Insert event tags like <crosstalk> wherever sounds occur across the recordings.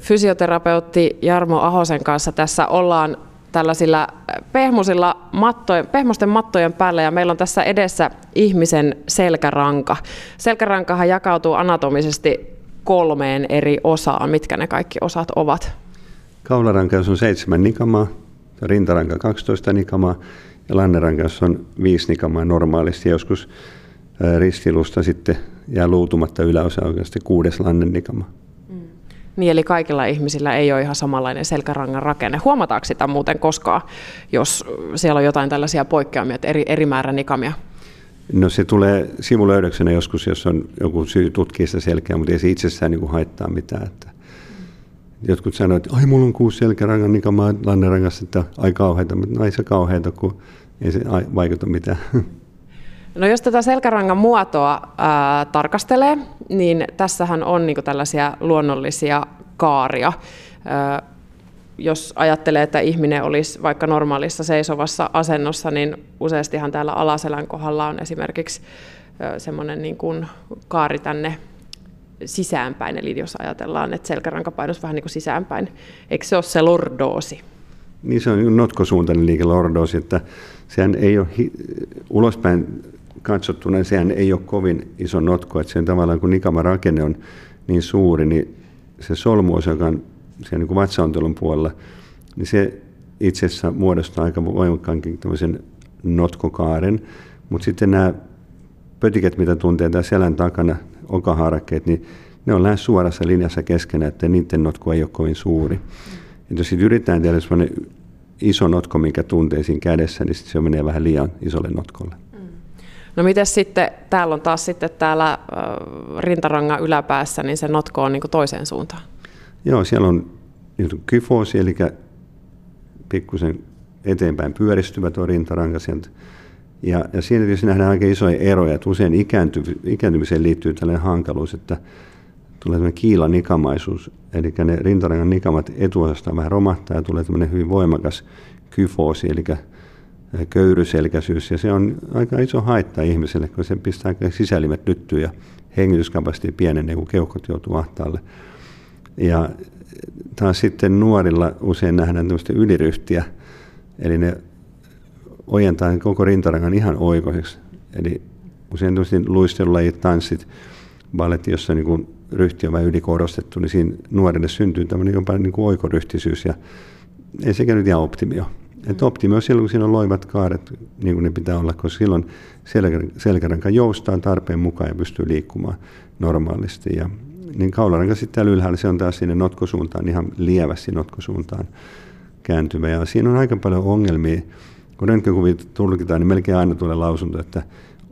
fysioterapeutti Jarmo Ahosen kanssa tässä ollaan tällaisilla pehmusilla mattojen, pehmosten mattojen päällä ja meillä on tässä edessä ihmisen selkäranka. Selkärankahan jakautuu anatomisesti kolmeen eri osaan. Mitkä ne kaikki osat ovat? Kaularankaus on seitsemän nikamaa, rintaranka 12 nikamaa ja lannerankaus on viisi nikamaa normaalisti. Joskus ristilusta sitten jää luutumatta yläosa oikeasti kuudes lannen nikama. Mm. Niin, eli kaikilla ihmisillä ei ole ihan samanlainen selkärangan rakenne. Huomataanko sitä muuten koskaan, jos siellä on jotain tällaisia poikkeamia, että eri, eri määrä nikamia? No se tulee sivulöydöksenä joskus, jos on joku syy tutkia sitä selkeää, mutta ei se itsessään niin haittaa mitään. Että jotkut sanoivat, että ai mulla on kuusi selkärangan nikamaa lannerangassa, että ai kauheita, mutta no ei se kauheita, kun ei se vaikuta mitään. <laughs> No jos tätä selkärangan muotoa ää, tarkastelee, niin tässähän on niin tällaisia luonnollisia kaaria. Ää, jos ajattelee, että ihminen olisi vaikka normaalissa seisovassa asennossa, niin useastihan täällä alaselän kohdalla on esimerkiksi semmoinen niin kuin kaari tänne sisäänpäin, eli jos ajatellaan, että selkärankapainos vähän niin kuin sisäänpäin, eikö se ole se lordoosi? Niin se on notkosuuntainen liike lordoosi, että sehän ei ole hi- ulospäin katsottuna, niin sehän ei ole kovin iso notko, että sen tavallaan kun nikama rakenne on niin suuri, niin se solmuosa, joka on siellä niin vatsaontelun puolella, niin se itse asiassa muodostaa aika voimakkaankin tämmöisen notkokaaren, mutta sitten nämä pötiket, mitä tuntee tässä selän takana, okahaarakkeet, niin ne on lähes suorassa linjassa keskenään, että niiden notko ei ole kovin suuri. Ja jos sitten yritetään tehdä sellainen iso notko, mikä tuntee siinä kädessä, niin se menee vähän liian isolle notkolle. No miten sitten, täällä on taas sitten täällä rintarangan yläpäässä, niin se notko on niin toiseen suuntaan? Joo, siellä on niin kyfoosi, eli pikkusen eteenpäin pyöristyvä tuo rintaranka sieltä. Ja, ja siinä tietysti nähdään aika isoja eroja, että usein ikäänty, ikääntymiseen liittyy tällainen hankaluus, että tulee tämmöinen kiilanikamaisuus, eli ne rintarangan nikamat etuosasta vähän romahtaa ja tulee tämmöinen hyvin voimakas kyfoosi, eli köyryselkäisyys, ja se on aika iso haitta ihmiselle, kun se pistää sisälimet lyttyyn ja hengityskapasiteetti pienenee, kun keuhkot joutuu ahtaalle. Ja taas sitten nuorilla usein nähdään tämmöistä yliryhtiä, eli ne ojentaa koko rintarangan ihan oikoiseksi. Eli usein luistelulajit, tanssit, balletti, jossa niin kuin ryhti on vähän ylikorostettu, niin siinä nuorille syntyy tämmöinen jopa niin kuin oikoryhtisyys, ja ei sekään nyt ihan optimio. Et optimi on silloin, kun siinä on loivat kaaret, niin kuin ne pitää olla, koska silloin selkäranka joustaa tarpeen mukaan ja pystyy liikkumaan normaalisti. Ja niin kaularanka sitten täällä ylhäällä, se on taas sinne notkosuuntaan, ihan lievästi notkosuuntaan kääntyvä. Ja siinä on aika paljon ongelmia. Kun röntgenkuvit tulkitaan, niin melkein aina tulee lausunto, että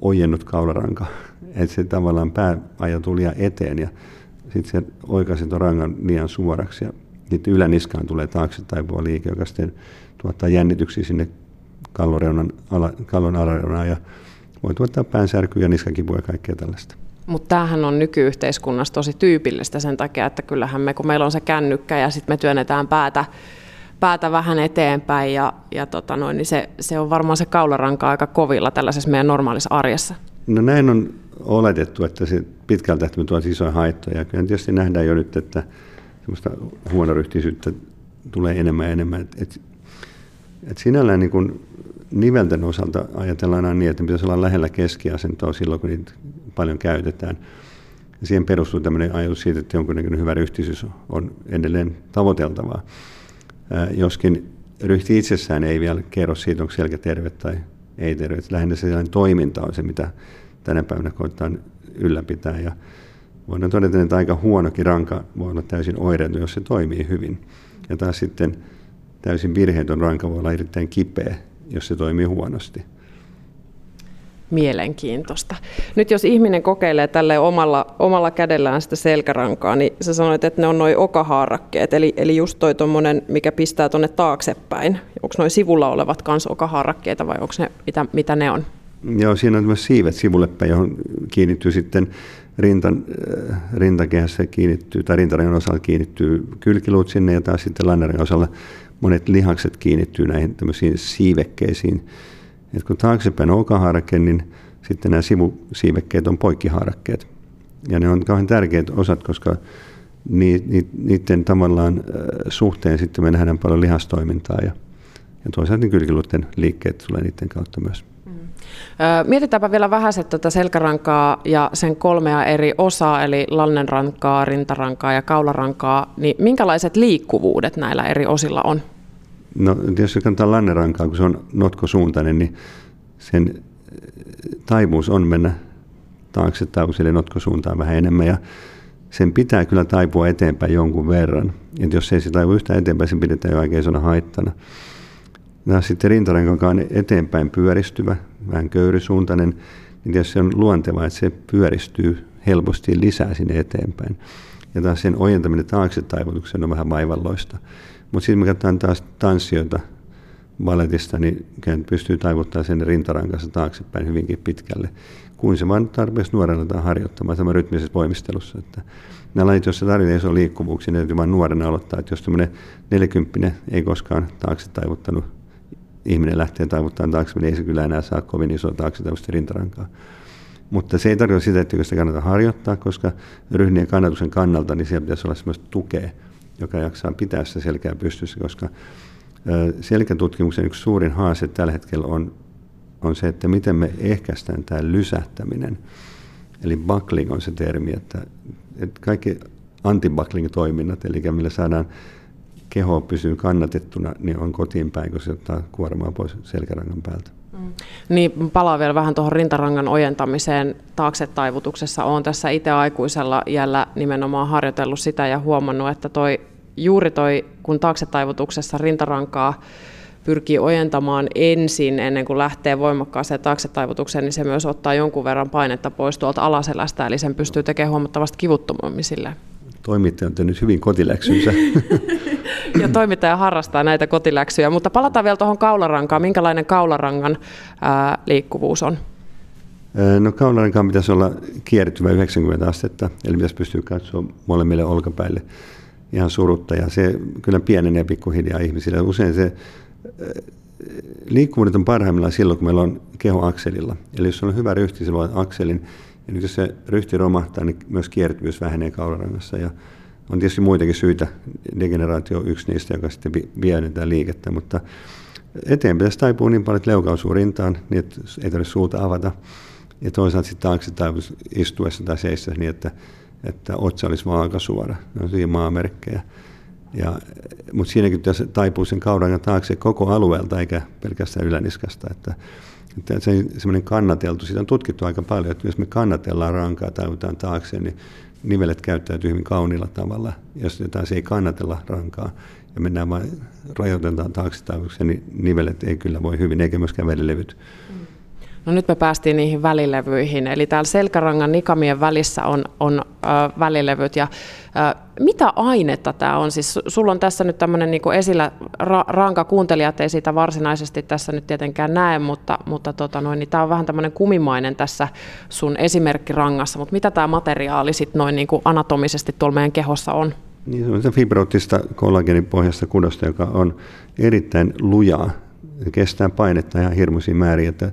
ojennut kaularanka. Että se tavallaan pää ajatuu liian eteen ja sitten se oikaisi rangan liian suoraksi. Ja sitten yläniskaan tulee taakse taipuva liike, joka sitten tuottaa jännityksiä sinne kallon, ala, kallon alareunaan ja voi tuottaa päänsärkyä ja niskakipua ja kaikkea tällaista. Mutta tämähän on nykyyhteiskunnassa tosi tyypillistä sen takia, että kyllähän me, kun meillä on se kännykkä ja sitten me työnnetään päätä, päätä vähän eteenpäin ja, ja tota noin, niin se, se on varmaan se kaularanka aika kovilla tällaisessa meidän normaalissa arjessa. No näin on oletettu, että se pitkältä tähtäimellä tuo isoja haittoja. Kyllä tietysti nähdään jo nyt, että semmoista huonoryhtisyyttä tulee enemmän ja enemmän. Et, et, et sinällään niin kun nivelten osalta ajatellaan aina niin, että pitäisi olla lähellä keskiasentoa silloin, kun niitä paljon käytetään. Ja siihen perustuu tämmöinen ajatus siitä, että jonkunnäköinen hyvä ryhtisyys on edelleen tavoiteltavaa. Ää, joskin ryhti itsessään ei vielä kerro siitä, onko selkä terve tai ei terve. Lähinnä se sellainen toiminta on se, mitä tänä päivänä koetaan ylläpitää. Ja voidaan todeta, että aika huonokin ranka voi olla täysin oireeton, jos se toimii hyvin. Ja taas sitten täysin virheetön ranka voi olla erittäin kipeä, jos se toimii huonosti mielenkiintoista. Nyt jos ihminen kokeilee tälle omalla, omalla kädellään sitä selkärankaa, niin sä sanoit, että ne on noin okahaarakkeet, eli, eli just toi tommonen, mikä pistää tuonne taaksepäin. Onko noin sivulla olevat kans okahaarakkeita vai onko ne, mitä, mitä ne on? Joo, siinä on myös siivet sivulle päin, johon kiinnittyy sitten rintan, rintakehässä kiinnittyy, tai rintareon osalla kiinnittyy kylkiluut sinne, ja taas sitten lannerin osalla monet lihakset kiinnittyy näihin tämmöisiin siivekkeisiin, et kun taaksepäin on okaharake, niin sitten nämä sivusiivekkeet on poikkihaarakkeet. Ja ne on kauhean tärkeät osat, koska niiden tavallaan suhteen sitten me nähdään paljon lihastoimintaa ja, ja toisaalta niin kylkiluiden liikkeet tulee niiden kautta myös. Mietitäänpä vielä vähän tätä selkärankaa ja sen kolmea eri osaa, eli lannenrankaa, rintarankaa ja kaularankaa, niin minkälaiset liikkuvuudet näillä eri osilla on? No jos kannattaa lannenrankaa, kun se on notkosuuntainen, niin sen taipuus on mennä taakse tai sille notkosuuntaan vähän enemmän ja sen pitää kyllä taipua eteenpäin jonkun verran. Et jos ei se taivu yhtään eteenpäin, sen pidetään jo aika haittana. Ja sitten rintarenkaan on eteenpäin pyöristyvä, vähän köyrisuuntainen, niin tietysti se on luontevaa, että se pyöristyy helposti lisää sinne eteenpäin. Ja taas sen ojentaminen taakse taivutuksen on vähän vaivalloista. Mutta sitten me katsotaan taas tanssijoita balletista, niin pystyy taivuttamaan sen rintarankansa taaksepäin hyvinkin pitkälle kun se vain tarpeeksi nuorena tai harjoittamaan tämä rytmisessä voimistelussa. Että nämä lajit, joissa tarvitaan iso liikkuvuuksia, ne täytyy vain nuorena aloittaa. Että jos tämmöinen 40 ei koskaan taakse taivuttanut ihminen lähtee taivuttamaan taakse, niin ei se kyllä enää saa kovin isoa taakse taivusta rintarankaa. Mutta se ei tarkoita sitä, että sitä kannata harjoittaa, koska ryhnien kannatuksen kannalta niin siellä pitäisi olla sellaista tukea, joka jaksaa pitää sitä selkää pystyssä, koska selkätutkimuksen yksi suurin haaste tällä hetkellä on on se, että miten me ehkäistään tämä lysähtäminen. Eli buckling on se termi, että, että kaikki anti-buckling-toiminnat, eli millä saadaan keho pysyy kannatettuna, niin on kotiin päin, kun se ottaa kuormaa pois selkärangan päältä. Mm. Niin, palaa vielä vähän tuohon rintarangan ojentamiseen taakse taivutuksessa. Olen tässä itse aikuisella jällä nimenomaan harjoitellut sitä ja huomannut, että toi, juuri toi, kun taakse taivutuksessa rintarankaa pyrkii ojentamaan ensin, ennen kuin lähtee voimakkaaseen taaksetaivutukseen, niin se myös ottaa jonkun verran painetta pois tuolta alaselästä, eli sen pystyy tekemään huomattavasti kivuttomammin sille. Toimittaja on tehnyt hyvin kotiläksynsä. <laughs> ja toimittaja harrastaa näitä kotiläksyjä, mutta palataan vielä tuohon kaularankaan. Minkälainen kaularangan ää, liikkuvuus on? No kaularankaan pitäisi olla kiertyvä 90 astetta, eli pitäisi pystyä katsoa molemmille olkapäille ihan surutta, ja se kyllä pienenee pikkuhiljaa ihmisille. Usein se liikkuvuudet on parhaimmillaan silloin, kun meillä on keho akselilla. Eli jos on hyvä ryhti, se luo akselin. Nyt jos se ryhti romahtaa, niin myös kiertyvyys vähenee kaularangassa. Ja on tietysti muitakin syitä. Degeneraatio on yksi niistä, joka sitten vie tätä liikettä. Mutta eteen pitäisi taipua niin paljon, että leuka osuu rintaan, niin että ei tarvitse suuta avata. Ja toisaalta sitten taakse taipuu istuessa tai seistä niin, että, että otsa olisi vaan aika suora. Ne on siinä maamerkkejä. Ja, mutta siinäkin tässä taipuu sen kaudan taakse koko alueelta eikä pelkästään yläniskasta. Että se semmoinen kannateltu, siitä on tutkittu aika paljon, että jos me kannatellaan rankaa tai otetaan taakse, niin nivelet käyttäytyy hyvin kauniilla tavalla. Jos jotain se ei kannatella rankaa ja mennään vain rajoitetaan taakse niin nivelet ei kyllä voi hyvin, eikä myöskään välilevyt. Mm. No nyt me päästiin niihin välilevyihin, eli täällä selkärangan nikamien välissä on, on äh, välilevyt. Ja, äh, mitä ainetta tämä on? Siis sulla on tässä nyt tämmöinen niin esillä ra- ranka, kuuntelijat ei sitä varsinaisesti tässä nyt tietenkään näe, mutta, mutta tota noin, niin tämä on vähän tämmöinen kumimainen tässä sun esimerkkirangassa, mutta mitä tämä materiaali sitten noin niin kuin anatomisesti tuolla meidän kehossa on? Niin, se on fibroottista kollageenipohjasta kudosta, joka on erittäin lujaa. Kestää painetta ihan hirmuisiin määrin, että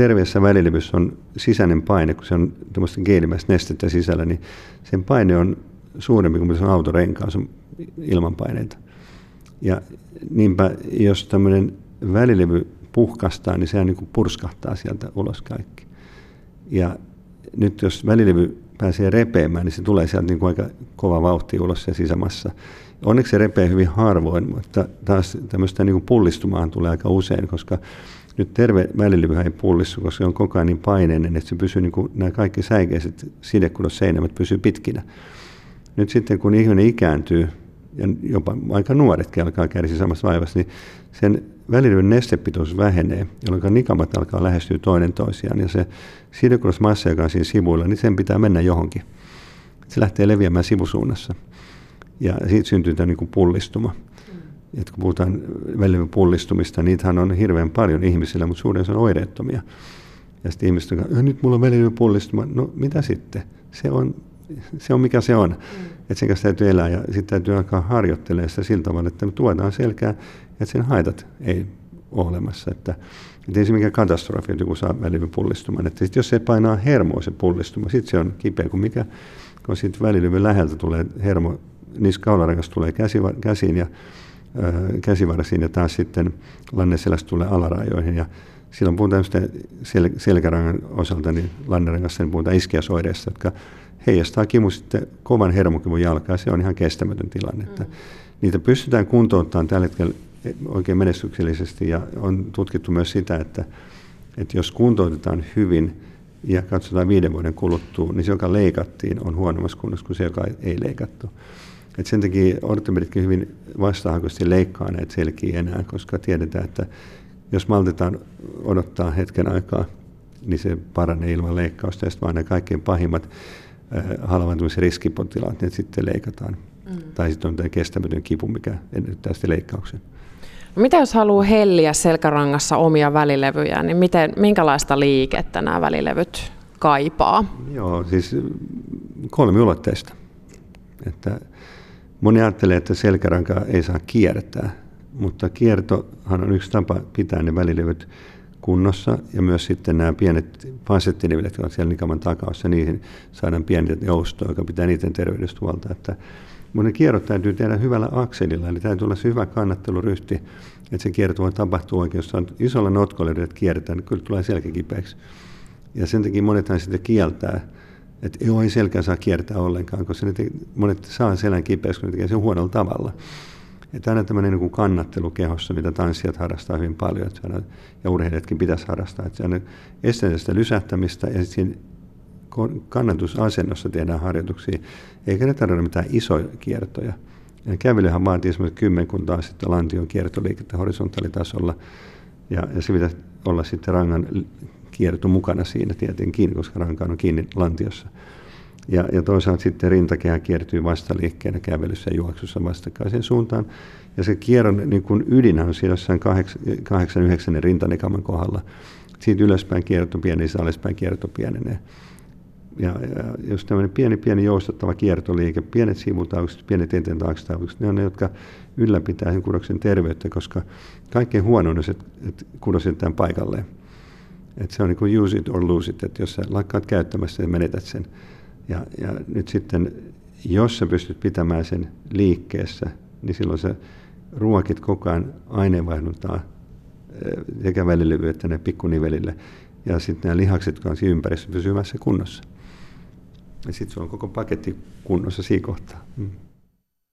terveessä välilevyssä on sisäinen paine, kun se on tämmöistä geelimäistä nestettä sisällä, niin sen paine on suurempi kuin se on autorenkaan, se on ilmanpaineita. Ja niinpä, jos tämmöinen välilevy puhkastaa, niin sehän niin purskahtaa sieltä ulos kaikki. Ja nyt jos välilevy pääsee repeämään, niin se tulee sieltä niin kuin aika kova vauhti ulos se sisämassa. Onneksi se repee hyvin harvoin, mutta taas tämmöistä niin kuin pullistumaan tulee aika usein, koska nyt terve välilevy ei pullissu, koska se on koko ajan niin paineinen, että se pysyy, niin kuin, nämä kaikki säikeiset sidekudot seinämät pysyy pitkinä. Nyt sitten kun ihminen ikääntyy, ja jopa aika nuoretkin alkaa kärsiä samassa vaivassa, niin sen välilevyn nestepitoisuus vähenee, jolloin nikamat alkaa lähestyä toinen toisiaan. Ja se sidekudosmassa, joka on siinä sivuilla, niin sen pitää mennä johonkin. Se lähtee leviämään sivusuunnassa. Ja siitä syntyy tämä niin pullistuma että kun puhutaan välivyn pullistumista, niitähän on hirveän paljon ihmisillä, mutta suurin osa on oireettomia. Ja sitten ihmiset on, nyt mulla on välivyn pullistuma. No mitä sitten? Se on, se on mikä se on. Mm. Että sen kanssa täytyy elää ja sitten täytyy alkaa harjoittelemaan sitä sillä tavalla, että me tuodaan selkää, että sen haitat ei ole olemassa. Että, että ei se mikään katastrofi, että joku saa välivyn pullistuman. Että sit jos se painaa hermoa se pullistuma, sitten se on kipeä, kun mikä kun siitä välilevyn läheltä tulee hermo niskaularengas tulee käsiin ja käsivarsiin ja taas sitten lanneselästä tulee alarajoihin. Ja silloin puhutaan sel- selkärangan osalta, niin lannerangassa niin puhutaan iskiasoireista, jotka heijastaa kimu sitten kovan hermokivun jalkaa. Se on ihan kestämätön tilanne. Mm. Niitä pystytään kuntouttamaan tällä hetkellä oikein menestyksellisesti ja on tutkittu myös sitä, että, että jos kuntoutetaan hyvin ja katsotaan viiden vuoden kuluttua, niin se, joka leikattiin, on huonommassa kunnossa kuin se, joka ei leikattu. Et sen takia ortopeditkin hyvin vastahakoisesti leikkaa näitä selkiä enää, koska tiedetään, että jos maltetaan odottaa hetken aikaa, niin se paranee ilman leikkausta. Ja sitten vaan ne kaikkein pahimmat äh, halvaantumisriskipotilaat, ne sitten leikataan. Mm. Tai sitten on tämä kestämätön kipu, mikä edellyttää sitten leikkauksen. No mitä jos haluaa helliä selkärangassa omia välilevyjä, niin miten, minkälaista liikettä nämä välilevyt kaipaa? Joo, siis kolmiulotteista. Että moni ajattelee, että selkärankaa ei saa kiertää, mutta kiertohan on yksi tapa pitää ne välilevyt kunnossa ja myös sitten nämä pienet fasettinivelet, jotka ovat siellä nikaman takaossa, niihin saadaan pienet joustoa, joka pitää niiden terveydestä huolta. Että mutta ne kierrot täytyy tehdä hyvällä akselilla, eli täytyy olla se hyvä kannatteluryhti, että se kierto voi tapahtua oikein. Jos on isolla notkolla että kierretään, niin kyllä tulee selkäkipeäksi. Ja sen takia monethan sitten kieltää, että joo, ei selkää saa kiertää ollenkaan, koska ne te, monet saa selän kipeäksi, kun ne tekee sen huonolla tavalla. Että aina tämmöinen niin kannattelu kehossa, mitä tanssijat harrastaa hyvin paljon, että aina, ja urheilijatkin pitäisi harrastaa. Että aina estetään sitä lysähtämistä ja sitten kannatusasennossa tehdään harjoituksia, eikä ne tarvitse mitään isoja kiertoja. Ja kävelyhän vaatii esimerkiksi kymmenkuntaa sitten lantion kiertoliikettä horisontaalitasolla, ja, ja se pitäisi olla sitten rangan kierto mukana siinä tietenkin, koska ranka on kiinni lantiossa. Ja, ja toisaalta sitten rintakehä kiertyy vastaliikkeenä kävelyssä ja juoksussa vastakkaisen suuntaan. Ja se kierron niin kuin ydin on siinä jossain 8-9 rintanekaman kohdalla. Siitä ylöspäin kierto pienenee, alaspäin kierto pienenee ja, ja jos tämmöinen pieni, pieni joustattava kiertoliike, pienet sivutaukset, pienet etentaukset, ne on ne, jotka ylläpitää sen kudoksen terveyttä, koska kaikkein huono on että kudos paikalleen. Et se on niin kuin use it or lose it, että jos sä lakkaat käyttämässä ja menetät sen. Ja, ja nyt sitten, jos sä pystyt pitämään sen liikkeessä, niin silloin sä ruokit koko ajan aineenvaihduntaa eh, sekä välilevy että ne pikkunivelille. Ja sitten nämä lihakset, jotka on siinä ympäristössä, pysyvässä kunnossa. Ja sitten se on koko paketti kunnossa siinä kohtaa. Mm.